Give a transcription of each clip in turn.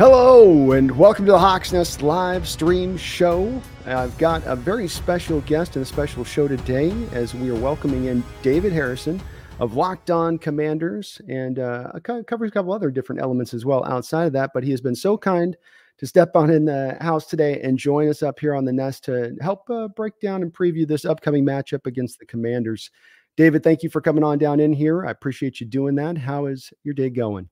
Hello, and welcome to the Hawks Nest live stream show. I've got a very special guest and a special show today as we are welcoming in David Harrison of Locked On Commanders and uh, covers a couple other different elements as well outside of that. But he has been so kind to step on in the house today and join us up here on the Nest to help uh, break down and preview this upcoming matchup against the Commanders. David, thank you for coming on down in here. I appreciate you doing that. How is your day going?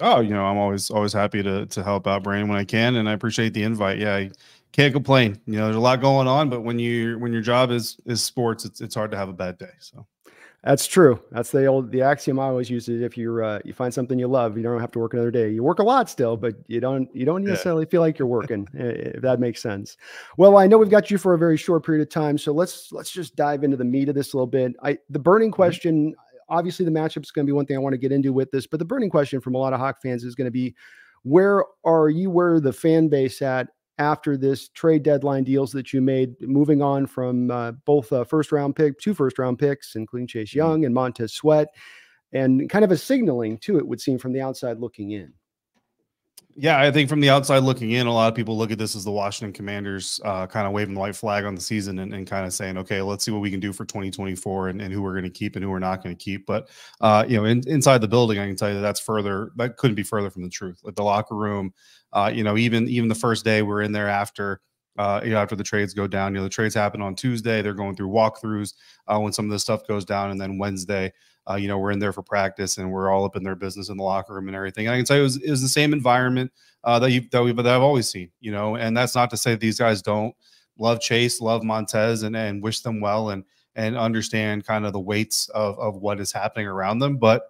Oh, you know, I'm always always happy to to help out Brandon when I can, and I appreciate the invite. Yeah, I can't complain. You know, there's a lot going on, but when you when your job is is sports, it's it's hard to have a bad day. So that's true. That's the old the axiom I always use is if you're uh, you find something you love, you don't have to work another day. You work a lot still, but you don't you don't necessarily yeah. feel like you're working. if that makes sense. Well, I know we've got you for a very short period of time, so let's let's just dive into the meat of this a little bit. I the burning mm-hmm. question obviously the matchup is going to be one thing I want to get into with this, but the burning question from a lot of Hawk fans is going to be where are you, where the fan base at after this trade deadline deals that you made, moving on from uh, both uh, first round pick, two first round picks, including Chase mm-hmm. Young and Montez Sweat, and kind of a signaling to it would seem from the outside looking in yeah, I think from the outside looking in, a lot of people look at this as the Washington Commanders uh, kind of waving the white flag on the season and, and, kind of saying, okay, let's see what we can do for 2024 and, and who we're going to keep and who we're not going to keep. But, uh, you know, in, inside the building, I can tell you that that's further, that couldn't be further from the truth. Like the locker room, uh, you know, even, even the first day we're in there after, uh, you know, after the trades go down, you know, the trades happen on Tuesday. They're going through walkthroughs uh, when some of this stuff goes down. And then Wednesday, uh, you know, we're in there for practice and we're all up in their business in the locker room and everything. And I can tell you it was, it was the same environment uh, that you that, we, that I've always seen, you know, and that's not to say these guys don't love Chase, love Montez, and and wish them well and and understand kind of the weights of of what is happening around them. But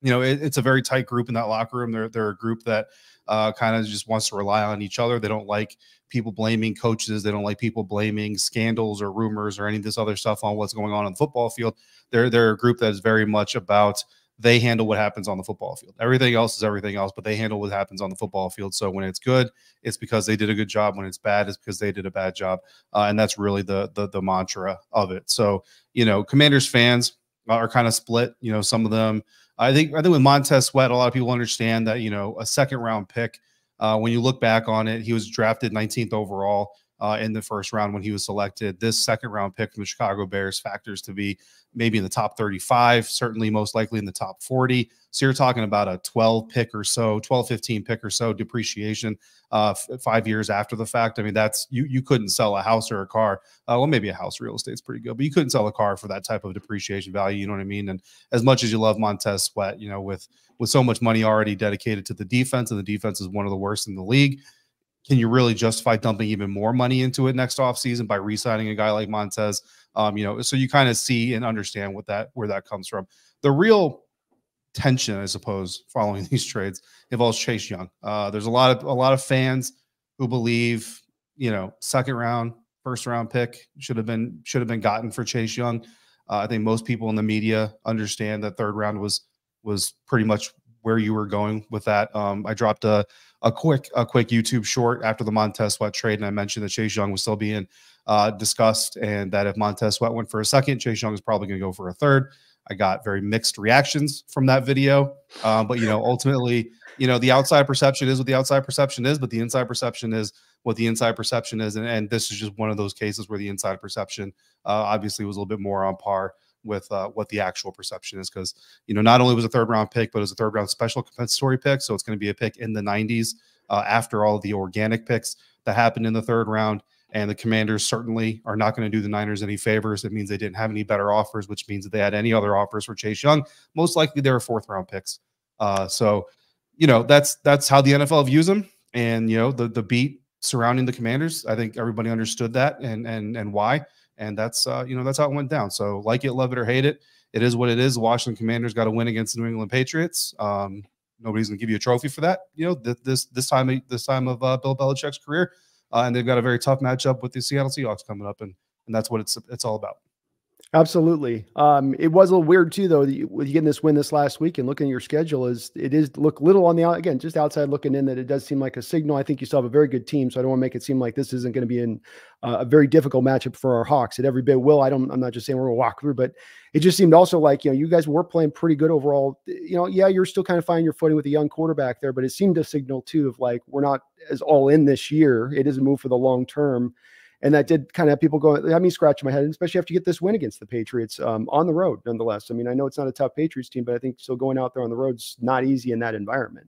you know, it, it's a very tight group in that locker room. They're they're a group that uh, kind of just wants to rely on each other. They don't like people blaming coaches. They don't like people blaming scandals or rumors or any of this other stuff on what's going on on the football field. They're they're a group that is very much about they handle what happens on the football field. Everything else is everything else, but they handle what happens on the football field. So when it's good, it's because they did a good job. When it's bad, it's because they did a bad job, uh, and that's really the, the the mantra of it. So you know, Commanders fans are kind of split. You know, some of them. I think I think with Montez Sweat, a lot of people understand that you know a second round pick. Uh, when you look back on it, he was drafted 19th overall uh, in the first round when he was selected. This second round pick from the Chicago Bears factors to be maybe in the top 35, certainly most likely in the top 40. So you're talking about a 12 pick or so, 12, 15 pick or so depreciation uh, five years after the fact. I mean, that's you you couldn't sell a house or a car. Uh, well, maybe a house real estate's pretty good, but you couldn't sell a car for that type of depreciation value. You know what I mean? And as much as you love Montez Sweat, you know, with with so much money already dedicated to the defense, and the defense is one of the worst in the league can you really justify dumping even more money into it next offseason by re-signing a guy like Montez? Um, you know, so you kind of see and understand what that where that comes from. The real tension, I suppose, following these trades involves Chase Young. Uh, there's a lot of a lot of fans who believe, you know, second round, first round pick should have been should have been gotten for Chase Young. Uh, I think most people in the media understand that third round was was pretty much where you were going with that. Um, I dropped a a quick a quick YouTube short after the Montez Sweat trade, and I mentioned that Chase Young was still being uh, discussed, and that if Montez Sweat went for a second, Chase Young is probably going to go for a third. I got very mixed reactions from that video, um, but you know, ultimately, you know, the outside perception is what the outside perception is, but the inside perception is what the inside perception is, and, and this is just one of those cases where the inside perception uh, obviously was a little bit more on par with uh, what the actual perception is because you know not only was a third round pick but it was a third round special compensatory pick so it's going to be a pick in the 90s uh, after all the organic picks that happened in the third round and the commanders certainly are not going to do the niners any favors. It means they didn't have any better offers which means that they had any other offers for chase young. Most likely they were fourth round picks. Uh, so you know that's that's how the nfl views them and you know the the beat surrounding the commanders i think everybody understood that and and and why and that's uh, you know that's how it went down. So like it, love it, or hate it, it is what it is. Washington Commanders got to win against the New England Patriots. Um, nobody's gonna give you a trophy for that. You know th- this this time this time of uh, Bill Belichick's career, uh, and they've got a very tough matchup with the Seattle Seahawks coming up, and and that's what it's it's all about. Absolutely. Um, it was a little weird too, though, with you getting this win this last week and looking at your schedule is it is look little on the again, just outside looking in that it does seem like a signal. I think you still have a very good team, so I don't want to make it seem like this isn't going to be in uh, a very difficult matchup for our Hawks. It every bit will. I don't. I'm not just saying we're going to walk through, but it just seemed also like you know you guys were playing pretty good overall. You know, yeah, you're still kind of finding your footing with a young quarterback there, but it seemed a signal too of like we're not as all in this year. It is a move for the long term and that did kind of have people going. Had me scratching my head, especially after you get this win against the Patriots um, on the road. Nonetheless, I mean, I know it's not a tough Patriots team, but I think still going out there on the road's not easy in that environment.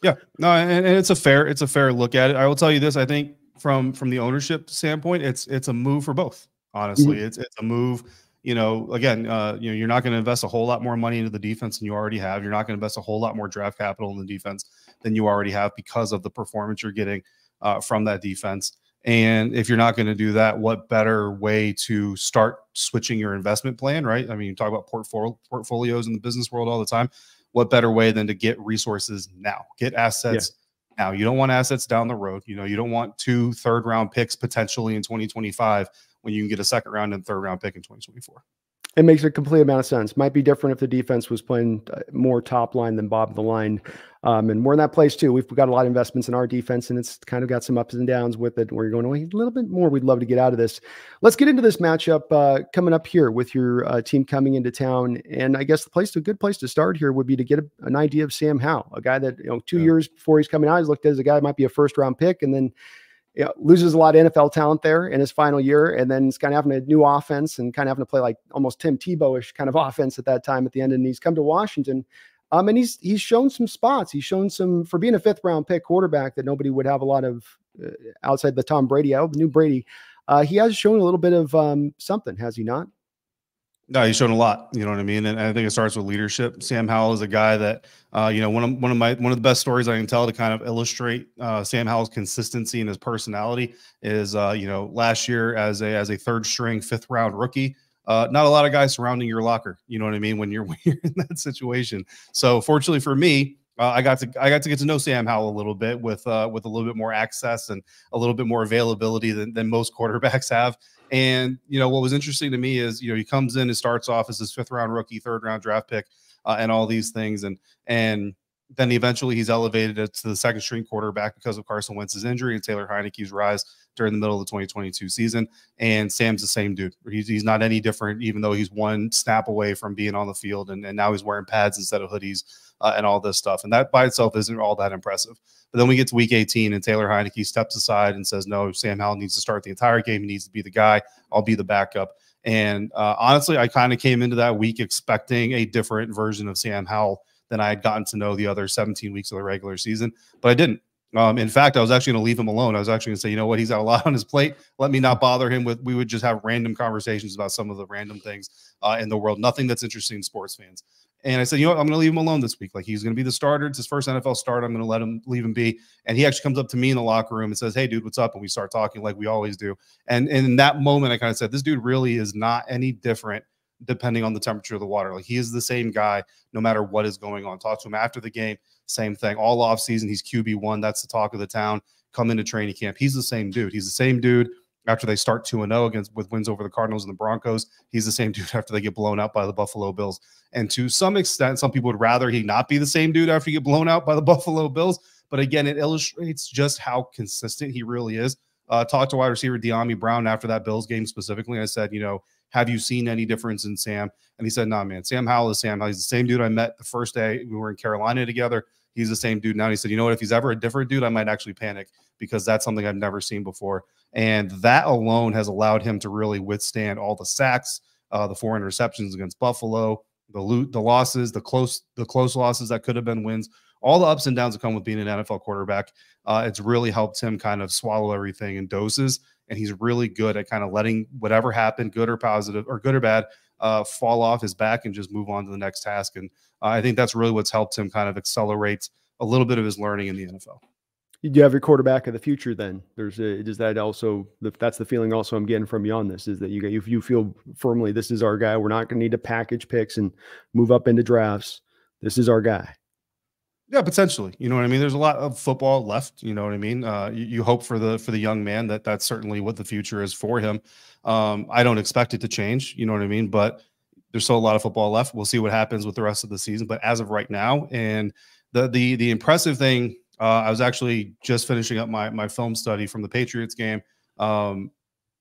Yeah, no, and, and it's a fair it's a fair look at it. I will tell you this: I think from from the ownership standpoint, it's it's a move for both. Honestly, mm-hmm. it's it's a move you know, again, uh, you know, you're not going to invest a whole lot more money into the defense than you already have. You're not going to invest a whole lot more draft capital in the defense than you already have because of the performance you're getting uh, from that defense. And if you're not going to do that, what better way to start switching your investment plan, right? I mean, you talk about portfolio portfolios in the business world all the time. What better way than to get resources now? Get assets yeah. now. You don't want assets down the road. You know, you don't want two third round picks potentially in 2025 when you can get a second round and third round pick in 2024 it makes a complete amount of sense. Might be different if the defense was playing uh, more top line than Bob the line. Um, and we're in that place too. We've got a lot of investments in our defense, and it's kind of got some ups and downs with it. Where you're going, well, a little bit more. We'd love to get out of this. Let's get into this matchup uh, coming up here with your uh, team coming into town. And I guess the place, to a good place to start here would be to get a, an idea of Sam Howell, a guy that you know two yeah. years before he's coming out, he's looked at as a guy might be a first round pick, and then you know, loses a lot of NFL talent there in his final year, and then he's kind of having a new offense and kind of having to play like almost Tim Tebow-ish kind of offense at that time at the end. And he's come to Washington, um, and he's he's shown some spots. He's shown some for being a fifth round pick quarterback that nobody would have a lot of uh, outside the Tom Brady, oh, new Brady. Uh, he has shown a little bit of um, something, has he not? No, he's shown a lot. You know what I mean, and I think it starts with leadership. Sam Howell is a guy that, uh, you know, one of one of my one of the best stories I can tell to kind of illustrate uh, Sam Howell's consistency and his personality is, uh, you know, last year as a as a third string fifth round rookie. Uh, not a lot of guys surrounding your locker. You know what I mean when you're when you're in that situation. So fortunately for me, uh, I got to I got to get to know Sam Howell a little bit with uh, with a little bit more access and a little bit more availability than, than most quarterbacks have. And you know what was interesting to me is you know he comes in and starts off as his fifth round rookie, third round draft pick, uh, and all these things, and and then eventually he's elevated to the second string quarterback because of Carson Wentz's injury and Taylor Heinicke's rise during the middle of the 2022 season. And Sam's the same dude. He's, he's not any different, even though he's one snap away from being on the field, and, and now he's wearing pads instead of hoodies uh, and all this stuff. And that by itself isn't all that impressive. But then we get to week 18, and Taylor Heinicke steps aside and says, No, Sam Howell needs to start the entire game. He needs to be the guy. I'll be the backup. And uh, honestly, I kind of came into that week expecting a different version of Sam Howell than I had gotten to know the other 17 weeks of the regular season, but I didn't. Um, in fact, I was actually going to leave him alone. I was actually going to say, you know what, he's got a lot on his plate. Let me not bother him with. We would just have random conversations about some of the random things uh, in the world. Nothing that's interesting sports fans. And I said, you know what? I'm going to leave him alone this week. Like he's going to be the starter. It's his first NFL start. I'm going to let him leave him be. And he actually comes up to me in the locker room and says, "Hey, dude, what's up?" And we start talking like we always do. And, and in that moment, I kind of said, "This dude really is not any different." Depending on the temperature of the water. Like he is the same guy no matter what is going on. Talk to him after the game, same thing. All off season, he's QB one. That's the talk of the town. Come into training camp. He's the same dude. He's the same dude after they start 2 0 against with wins over the Cardinals and the Broncos. He's the same dude after they get blown out by the Buffalo Bills. And to some extent, some people would rather he not be the same dude after you get blown out by the Buffalo Bills. But again, it illustrates just how consistent he really is. Uh, talked to wide receiver Dyami Brown after that Bills game specifically. I said, you know, have you seen any difference in Sam? And he said, nah, man, Sam Howell is Sam Howell. He's the same dude I met the first day we were in Carolina together. He's the same dude now. He said, you know what? If he's ever a different dude, I might actually panic because that's something I've never seen before. And that alone has allowed him to really withstand all the sacks, uh, the four interceptions against Buffalo, the loot, the losses, the close, the close losses that could have been wins, all the ups and downs that come with being an NFL quarterback. Uh, it's really helped him kind of swallow everything in doses. And he's really good at kind of letting whatever happened, good or positive or good or bad, uh, fall off his back and just move on to the next task. And uh, I think that's really what's helped him kind of accelerate a little bit of his learning in the NFL you have your quarterback of the future then. There's a, does that also that's the feeling also i'm getting from you on this is that you if you feel firmly this is our guy. We're not going to need to package picks and move up into drafts. This is our guy Yeah, potentially. You know what I mean. There's a lot of football left. You know what I mean. Uh, you, you, hope for the for the young man that that's certainly what the future is for him. Um, I don't expect it to change. You know what I mean. But there's still a lot of football left. We'll see what happens with the rest of the season. But as of right now, and the the the impressive thing, uh, I was actually just finishing up my my film study from the Patriots game. Um,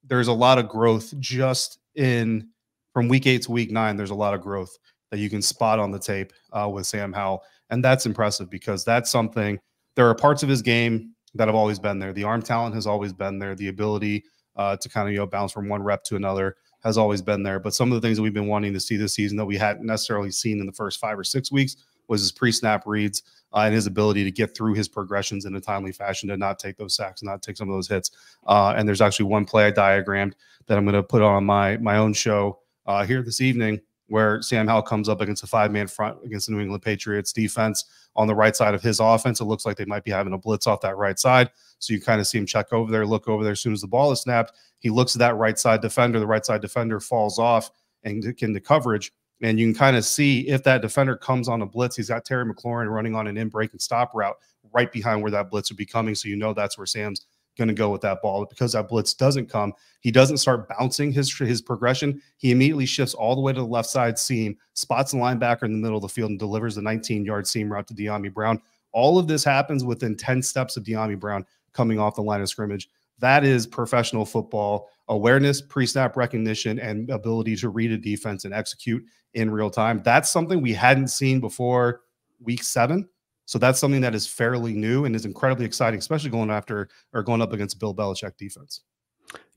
there's a lot of growth just in from week eight to week nine. There's a lot of growth that you can spot on the tape uh, with Sam Howell. And that's impressive because that's something, there are parts of his game that have always been there. The arm talent has always been there. The ability uh, to kind of, you know, bounce from one rep to another has always been there. But some of the things that we've been wanting to see this season that we hadn't necessarily seen in the first five or six weeks was his pre-snap reads uh, and his ability to get through his progressions in a timely fashion to not take those sacks, not take some of those hits. Uh, and there's actually one play I diagrammed that I'm going to put on my my own show uh, here this evening where Sam Howell comes up against a five man front against the New England Patriots defense on the right side of his offense. It looks like they might be having a blitz off that right side. So you kind of see him check over there, look over there as soon as the ball is snapped. He looks at that right side defender. The right side defender falls off and into coverage. And you can kind of see if that defender comes on a blitz, he's got Terry McLaurin running on an in break and stop route right behind where that blitz would be coming. So you know that's where Sam's going to go with that ball. Because that blitz doesn't come, he doesn't start bouncing his his progression. He immediately shifts all the way to the left side seam, spots the linebacker in the middle of the field, and delivers the 19 yard seam route to Dyami Brown. All of this happens within 10 steps of Dyami Brown coming off the line of scrimmage. That is professional football awareness, pre snap recognition, and ability to read a defense and execute in real time. That's something we hadn't seen before week seven. So that's something that is fairly new and is incredibly exciting, especially going after or going up against Bill Belichick defense.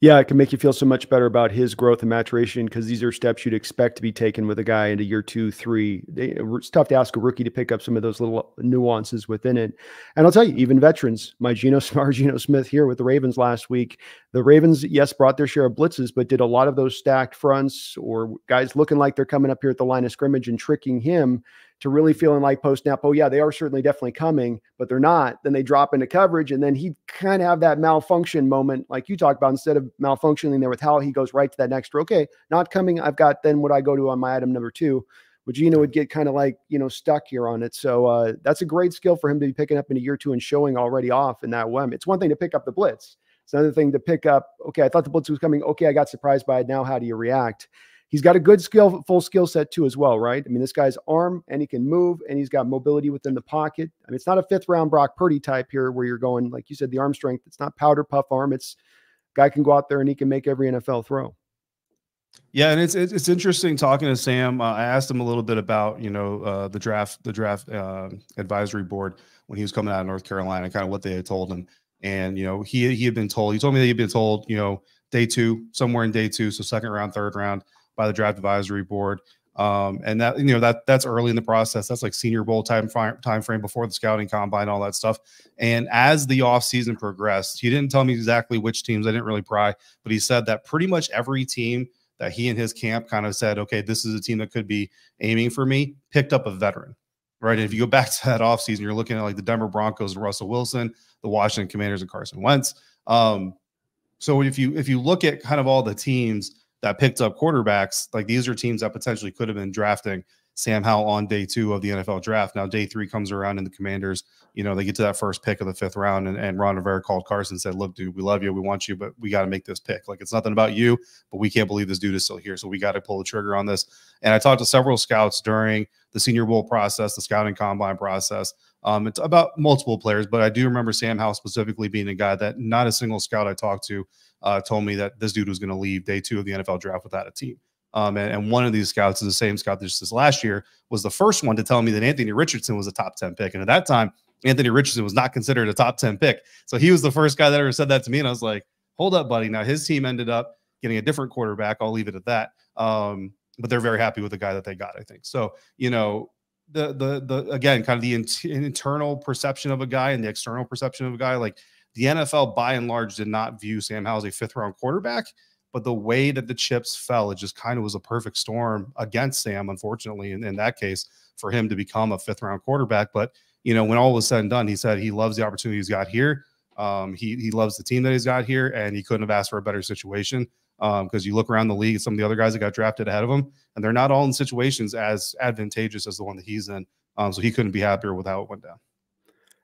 Yeah, it can make you feel so much better about his growth and maturation because these are steps you'd expect to be taken with a guy into year two, three. It's tough to ask a rookie to pick up some of those little nuances within it. And I'll tell you, even veterans, my Geno Smart, Geno Smith here with the Ravens last week. The Ravens, yes, brought their share of blitzes, but did a lot of those stacked fronts or guys looking like they're coming up here at the line of scrimmage and tricking him to really feeling like post snap, oh, yeah, they are certainly definitely coming, but they're not. Then they drop into coverage. And then he kind of have that malfunction moment, like you talked about. Instead of malfunctioning there with how he goes right to that next, okay, not coming. I've got then what I go to on my item number two. But Geno would get kind of like, you know, stuck here on it. So uh, that's a great skill for him to be picking up in a year two and showing already off in that way. It's one thing to pick up the blitz. It's another thing to pick up, okay, I thought the blitz was coming. Okay, I got surprised by it. Now, how do you react? He's got a good skill, full skill set too, as well, right? I mean, this guy's arm and he can move and he's got mobility within the pocket. I mean, it's not a fifth round Brock Purdy type here where you're going, like you said, the arm strength. It's not powder puff arm. It's guy can go out there and he can make every NFL throw. Yeah, and it's it's, interesting talking to Sam. Uh, I asked him a little bit about you know uh, the draft the draft uh, advisory board when he was coming out of North Carolina, kind of what they had told him, and you know he he had been told he told me that he'd been told you know day two somewhere in day two, so second round, third round by the draft advisory board. Um, and that you know that that's early in the process. That's like Senior Bowl time time frame before the scouting combine, all that stuff. And as the offseason progressed, he didn't tell me exactly which teams. I didn't really pry, but he said that pretty much every team that he and his camp kind of said, okay, this is a team that could be aiming for me, picked up a veteran. Right. And if you go back to that offseason, you're looking at like the Denver Broncos and Russell Wilson, the Washington Commanders and Carson Wentz. Um, so if you if you look at kind of all the teams that picked up quarterbacks, like these are teams that potentially could have been drafting Sam Howell on day two of the NFL draft. Now, day three comes around and the commanders, you know, they get to that first pick of the fifth round. And, and Ron Rivera called Carson said, Look, dude, we love you. We want you, but we got to make this pick. Like, it's nothing about you, but we can't believe this dude is still here. So we got to pull the trigger on this. And I talked to several scouts during the Senior Bowl process, the scouting combine process. Um, it's about multiple players, but I do remember Sam Howell specifically being a guy that not a single scout I talked to uh, told me that this dude was going to leave day two of the NFL draft without a team. Um, and, and, one of these scouts is the same scout that just this last year was the first one to tell me that Anthony Richardson was a top 10 pick. And at that time, Anthony Richardson was not considered a top 10 pick. So he was the first guy that ever said that to me. And I was like, hold up, buddy. Now his team ended up getting a different quarterback. I'll leave it at that. Um, but they're very happy with the guy that they got, I think. So, you know, the, the, the, again, kind of the in- internal perception of a guy and the external perception of a guy, like the NFL by and large did not view Sam Howell as a fifth round quarterback. But the way that the chips fell, it just kind of was a perfect storm against Sam, unfortunately, in, in that case, for him to become a fifth round quarterback. But, you know, when all was said and done, he said he loves the opportunity he's got here. Um, he, he loves the team that he's got here, and he couldn't have asked for a better situation because um, you look around the league some of the other guys that got drafted ahead of him, and they're not all in situations as advantageous as the one that he's in. Um, so he couldn't be happier with how it went down.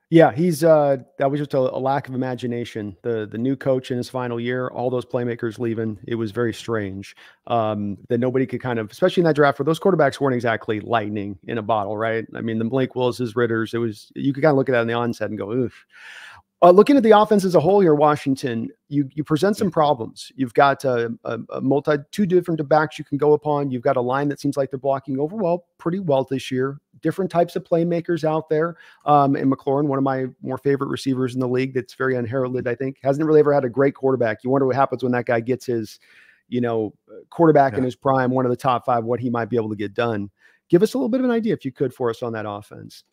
Yeah, he's uh that was just a, a, lack of imagination. The the new coach in his final year, all those playmakers leaving, it was very strange. Um, that nobody could kind of, especially in that draft where those quarterbacks weren't exactly lightning in a bottle, right? I mean, the Blake Willis's Ridders, it was you could kind of look at that in the onset and go, oof. Uh, looking at the offense as a whole here, Washington, you you present some problems. You've got a, a, a, multi two different backs you can go upon. You've got a line that seems like they're blocking over well, pretty well this year. Different types of playmakers out there. Um, and McLaurin, one of my more favorite receivers in the league, that's very unheralded. I think hasn't really ever had a great quarterback. You wonder what happens when that guy gets his, you know, quarterback yeah. in his prime, one of the top five, what he might be able to get done. Give us a little bit of an idea, if you could, for us on that offense.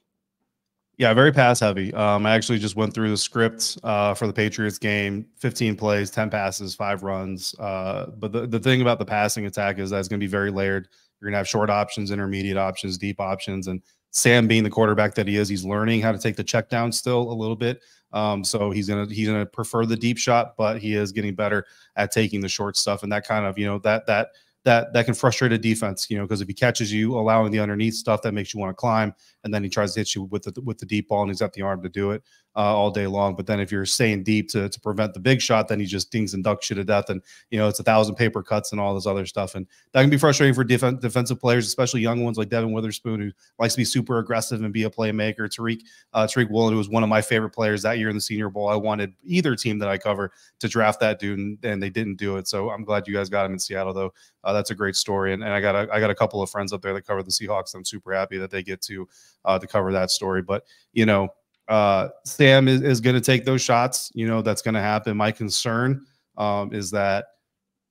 Yeah, very pass heavy. Um, I actually just went through the script uh, for the Patriots game 15 plays, 10 passes, five runs. Uh, but the, the thing about the passing attack is that it's going to be very layered. You're going to have short options, intermediate options, deep options. And Sam being the quarterback that he is, he's learning how to take the check down still a little bit. Um, so he's gonna he's gonna prefer the deep shot, but he is getting better at taking the short stuff. And that kind of, you know, that that that that can frustrate a defense, you know, because if he catches you allowing the underneath stuff, that makes you want to climb, and then he tries to hit you with the with the deep ball, and he's got the arm to do it uh, all day long. But then if you're staying deep to, to prevent the big shot, then he just dings and ducks you to death, and you know it's a thousand paper cuts and all this other stuff, and that can be frustrating for def- defensive players, especially young ones like Devin Witherspoon, who likes to be super aggressive and be a playmaker. Tariq uh, Tariq Woolen, who was one of my favorite players that year in the Senior Bowl. I wanted either team that I cover to draft that dude, and, and they didn't do it. So I'm glad you guys got him in Seattle, though. Uh, that's a great story, and, and I got a, I got a couple of friends up there that cover the Seahawks. I'm super happy that they get to uh, to cover that story. But you know, uh, Sam is, is going to take those shots. You know, that's going to happen. My concern um, is that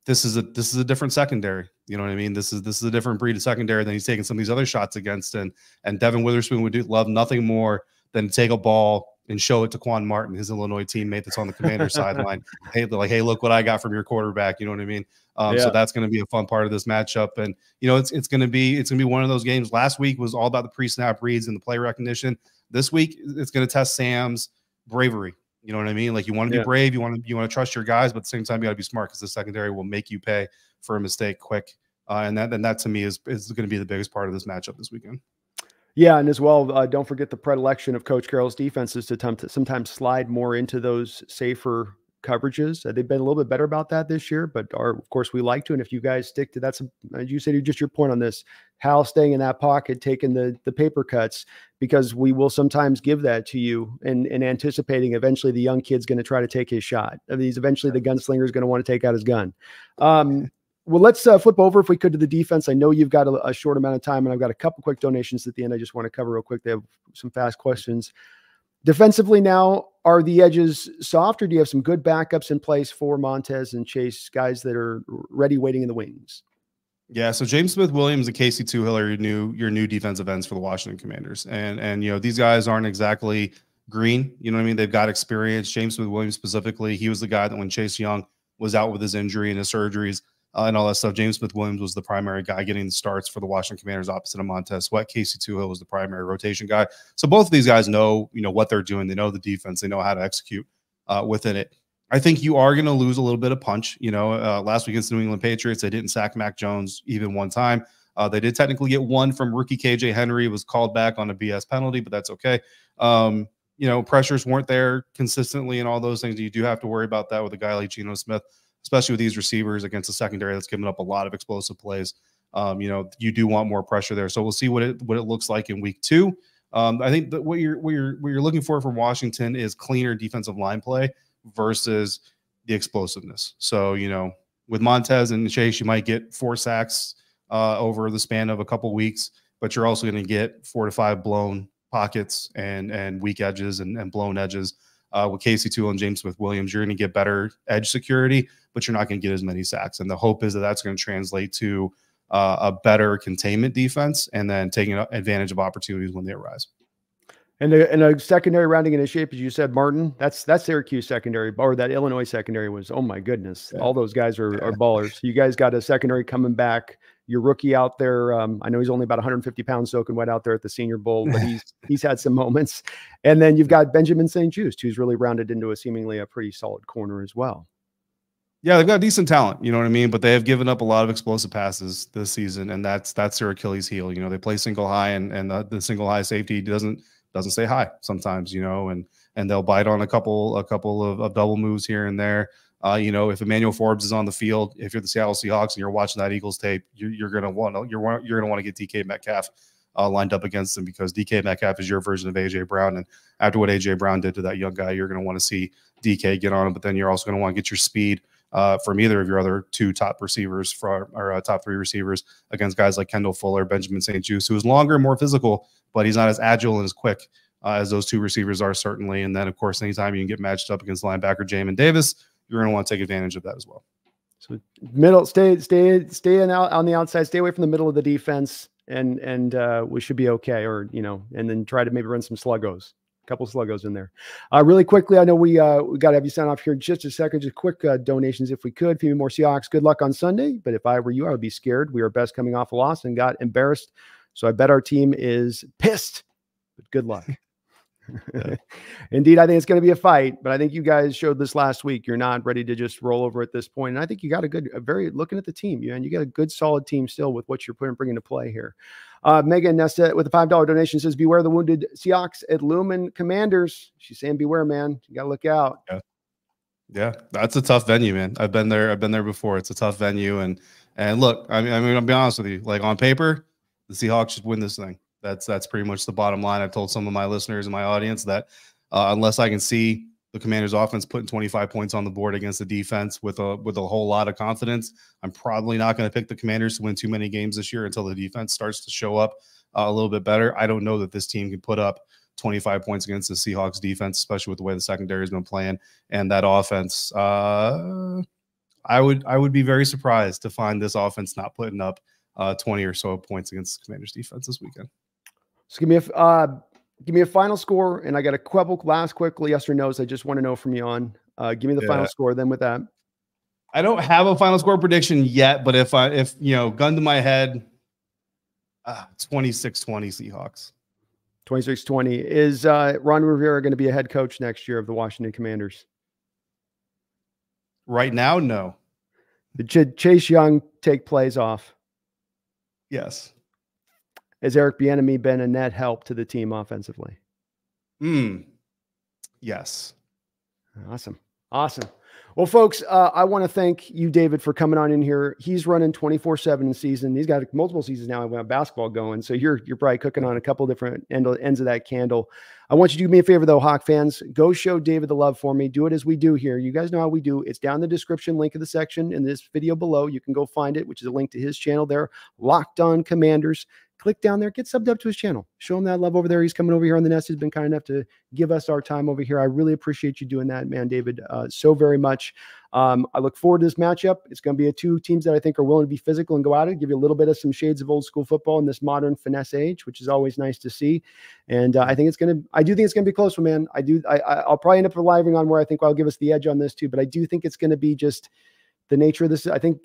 this is a this is a different secondary. You know what I mean? This is this is a different breed of secondary than he's taking some of these other shots against. And and Devin Witherspoon would do love nothing more than take a ball and show it to Quan Martin, his Illinois teammate that's on the commander sideline. Hey, like, hey, look what I got from your quarterback. You know what I mean? Um, yeah. So that's going to be a fun part of this matchup, and you know, it's it's going to be it's going to be one of those games. Last week was all about the pre-snap reads and the play recognition. This week, it's going to test Sam's bravery. You know what I mean? Like you want to yeah. be brave, you want to you want to trust your guys, but at the same time, you got to be smart because the secondary will make you pay for a mistake quick. Uh, and that and that to me is is going to be the biggest part of this matchup this weekend. Yeah, and as well, uh, don't forget the predilection of Coach Carroll's defenses to, to sometimes slide more into those safer coverages. Uh, they've been a little bit better about that this year, but are, of course we like to. And if you guys stick to that's as you said, just your point on this, Howell staying in that pocket, taking the the paper cuts, because we will sometimes give that to you and and anticipating eventually the young kid's going to try to take his shot. I mean, he's eventually the gunslinger is going to want to take out his gun. Um, well, let's uh, flip over if we could to the defense. I know you've got a, a, short amount of time, and I've got a couple quick donations at the end. I just want to cover real quick. They have some fast questions. Defensively, now are the edges soft, or do you have some good backups in place for Montez and Chase, guys that are ready, waiting in the wings? Yeah, so James Smith Williams and Casey Toohill are your new your new defensive ends for the Washington Commanders, and and you know these guys aren't exactly green. You know what I mean? They've got experience. James Smith Williams specifically, he was the guy that when Chase Young was out with his injury and his surgeries, uh, and all that stuff. James Smith Williams was the primary guy getting the starts for the Washington Commanders opposite of Montez Sweat. Casey Toohill was the primary rotation guy. So both of these guys know, you know, what they're doing. They know the defense. They know how to execute uh, within it. I think you are going to lose a little bit of punch. You know, uh, last week against the New England Patriots, they didn't sack Mac Jones even one time. Uh, they did technically get one from rookie KJ Henry. Was called back on a BS penalty, but that's okay. Um, you know, pressures weren't there consistently and all those things. You do have to worry about that with a guy like Geno Smith especially with these receivers against the secondary that's given up a lot of explosive plays. Um, you know, you do want more pressure there. So we'll see what it what it looks like in week two. Um, I think that what you're what you're what you're looking for from Washington is cleaner defensive line play versus the explosiveness. So you know, with Montez and Chase, you might get four sacks uh, over the span of a couple weeks, but you're also going to get four to five blown pockets and and weak edges and, and blown edges uh, with Casey Toohill and James Smith Williams, you're going to get better edge security, but you're not going to get as many sacks. And the hope is that that's going to translate to uh, a better containment defense and then taking advantage of opportunities when they arise. And a, and a secondary rounding into shape, as you said, Martin. That's that's Syracuse secondary, or that Illinois secondary was. Oh my goodness, yeah. all those guys are, yeah. are ballers. You guys got a secondary coming back your rookie out there. Um, I know he's only about 150 pounds soaking wet out there at the Senior Bowl, but he's he's had some moments. And then you've got Benjamin St-Juste, who's really rounded into a seemingly a pretty solid corner as well. Yeah, they've got decent talent, you know what I mean. But they have given up a lot of explosive passes this season, and that's that's their Achilles heel. You know, they play single high, and and the, the single high safety doesn't doesn't say high sometimes. You know, and and they'll bite on a couple a couple of, of double moves here and there. Uh, you know, if Emmanuel Forbes is on the field, if you're the Seattle Seahawks and you're watching that Eagles tape, you're, you're gonna want to you're you're gonna want to get DK Metcalf uh, lined up against them because DK Metcalf is your version of AJ Brown, and after what AJ Brown did to that young guy, you're gonna want to see DK get on him, but then you're also gonna want to get your speed uh, from either of your other two top receivers for or uh, top three receivers against guys like Kendall Fuller, Benjamin St-Juste, who is longer and more physical, but he's not as agile and as quick uh, as those two receivers are certainly. And then, of course, anytime you can get matched up against linebacker Jamin Davis, you're going to want to take advantage of that as well. So middle, stay, stay, stay out on the outside, stay away from the middle of the defense, and and uh, we should be okay. Or you know, and then try to maybe run some sluggos a couple sluggos in there. Uh, really quickly, I know we uh, we got to have you sign off here in just a second. Just quick uh, donations if we could. Few more Seahawks. Good luck on Sunday. But if I were you, I would be scared. We are best coming off a loss and got embarrassed. So I bet our team is pissed. But good luck. Indeed, I think it's going to be a fight, but I think you guys showed this last week. You're not ready to just roll over at this point. And I think you got a good, a very looking at the team, you and you got a good, solid team still with what you're putting bringing to play here. Uh, Megan Nesta with a five dollar donation says, "Beware the wounded Seahawks at Lumen Commanders." She's saying, "Beware, man. You got to look out." Yeah. yeah, that's a tough venue, man. I've been there. I've been there before. It's a tough venue, and and look, I mean, I mean, I'll be honest with you. Like on paper, the Seahawks should win this thing. That's that's pretty much the bottom line. I've told some of my listeners and my audience that uh, unless I can see the Commanders' offense putting 25 points on the board against the defense with a with a whole lot of confidence, I'm probably not going to pick the Commanders to win too many games this year until the defense starts to show up uh, a little bit better. I don't know that this team can put up 25 points against the Seahawks defense, especially with the way the secondary has been playing and that offense. Uh, I would I would be very surprised to find this offense not putting up uh, 20 or so points against the Commanders defense this weekend. So give me a uh, give me a final score, and I got a couple last quickly yes or no's. I just want to know from you on. Uh, give me the yeah. final score. Then with that, I don't have a final score prediction yet, but if I if you know, gun to my head, uh, 26-20 Seahawks. 26-20. Is uh, Ron Rivera going to be a head coach next year of the Washington Commanders? Right now, no. Did Chase Young take plays off? Yes has Eric Bieniemy been a net help to the team offensively? Hmm. Yes. Awesome. Awesome. Well, folks, uh, I want to thank you, David, for coming on in here. He's running 24 seven in season. He's got multiple seasons now of basketball going. So you're, you're probably cooking on a couple different end, ends of that candle. I want you to do me a favor though, Hawk fans, go show David the love for me. Do it as we do here. You guys know how we do. It's down the description link of the section in this video below. You can go find it, which is a link to his channel there. Locked on commanders click down there, get subbed up to his channel, show him that love over there. He's coming over here on the nest. He's been kind enough to give us our time over here. I really appreciate you doing that, man, David, uh, so very much. Um, I look forward to this matchup. It's going to be a two teams that I think are willing to be physical and go at it, give you a little bit of some shades of old school football in this modern finesse age, which is always nice to see. And uh, I think it's going to, I do think it's going to be close, man. I do, I, I'll probably end up relying on where I think I'll give us the edge on this too, but I do think it's going to be just, the nature of this. I think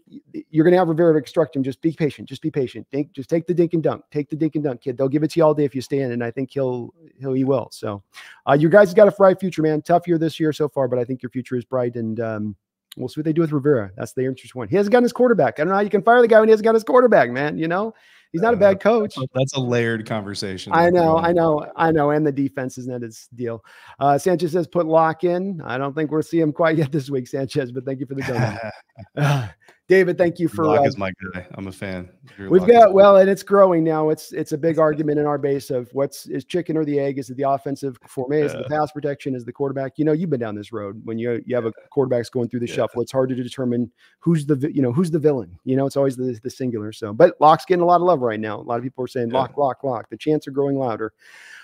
you're going to have Rivera instruct him. Just be patient. Just be patient. Think, just take the dink and dunk. Take the dink and dunk, kid. They'll give it to you all day if you stand. and I think he'll he'll he will. So, uh, you guys got a bright future, man. Tough year this year so far, but I think your future is bright, and um, we'll see what they do with Rivera. That's the interesting one. He hasn't gotten his quarterback. I don't know how you can fire the guy when he hasn't got his quarterback, man. You know, He's not a bad coach. That's a layered conversation. I know, I know, I know. And the defense isn't his deal. Uh, Sanchez says put lock in. I don't think we'll see him quite yet this week, Sanchez, but thank you for the donation. David, thank you for. Lock uh, is my guy. I'm a fan. we've got well, and it's growing now. It's it's a big argument in our base of what's is chicken or the egg? Is it the offensive formation? Is yeah. the pass protection? Is the quarterback? You know, you've been down this road when you you have a quarterbacks going through the yeah. shuffle. It's hard to determine who's the you know who's the villain. You know, it's always the the singular. So, but Lock's getting a lot of love right now. A lot of people are saying Lock, Lock, Lock. The chants are growing louder.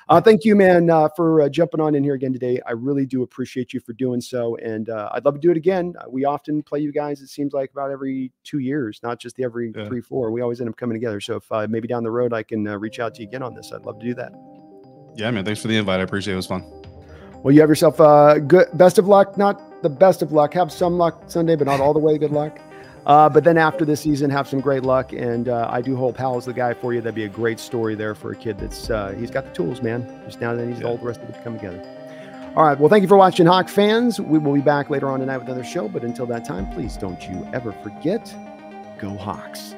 Uh, thank you, man, uh, for uh, jumping on in here again today. I really do appreciate you for doing so, and uh, I'd love to do it again. Uh, we often play you guys. It seems like about every two years, not just the every yeah. three, four. We always end up coming together. So if uh, maybe down the road I can reach out to you again on this, I'd love to do that. Yeah, man. Thanks for the invite. I appreciate it. It was fun. Well, you have yourself a good best of luck. Not the best of luck. Have some luck Sunday, but not all the way good luck. Uh, but then after the season, have some great luck. And uh, I do hope is the guy for you. That'd be a great story there for a kid that's uh, he's got the tools, man. Just now then he's yeah. old, the rest of it to come together. All right. Well, thank you for watching, Hawk fans. We will be back later on tonight with another show. But until that time, please don't you ever forget go Hawks.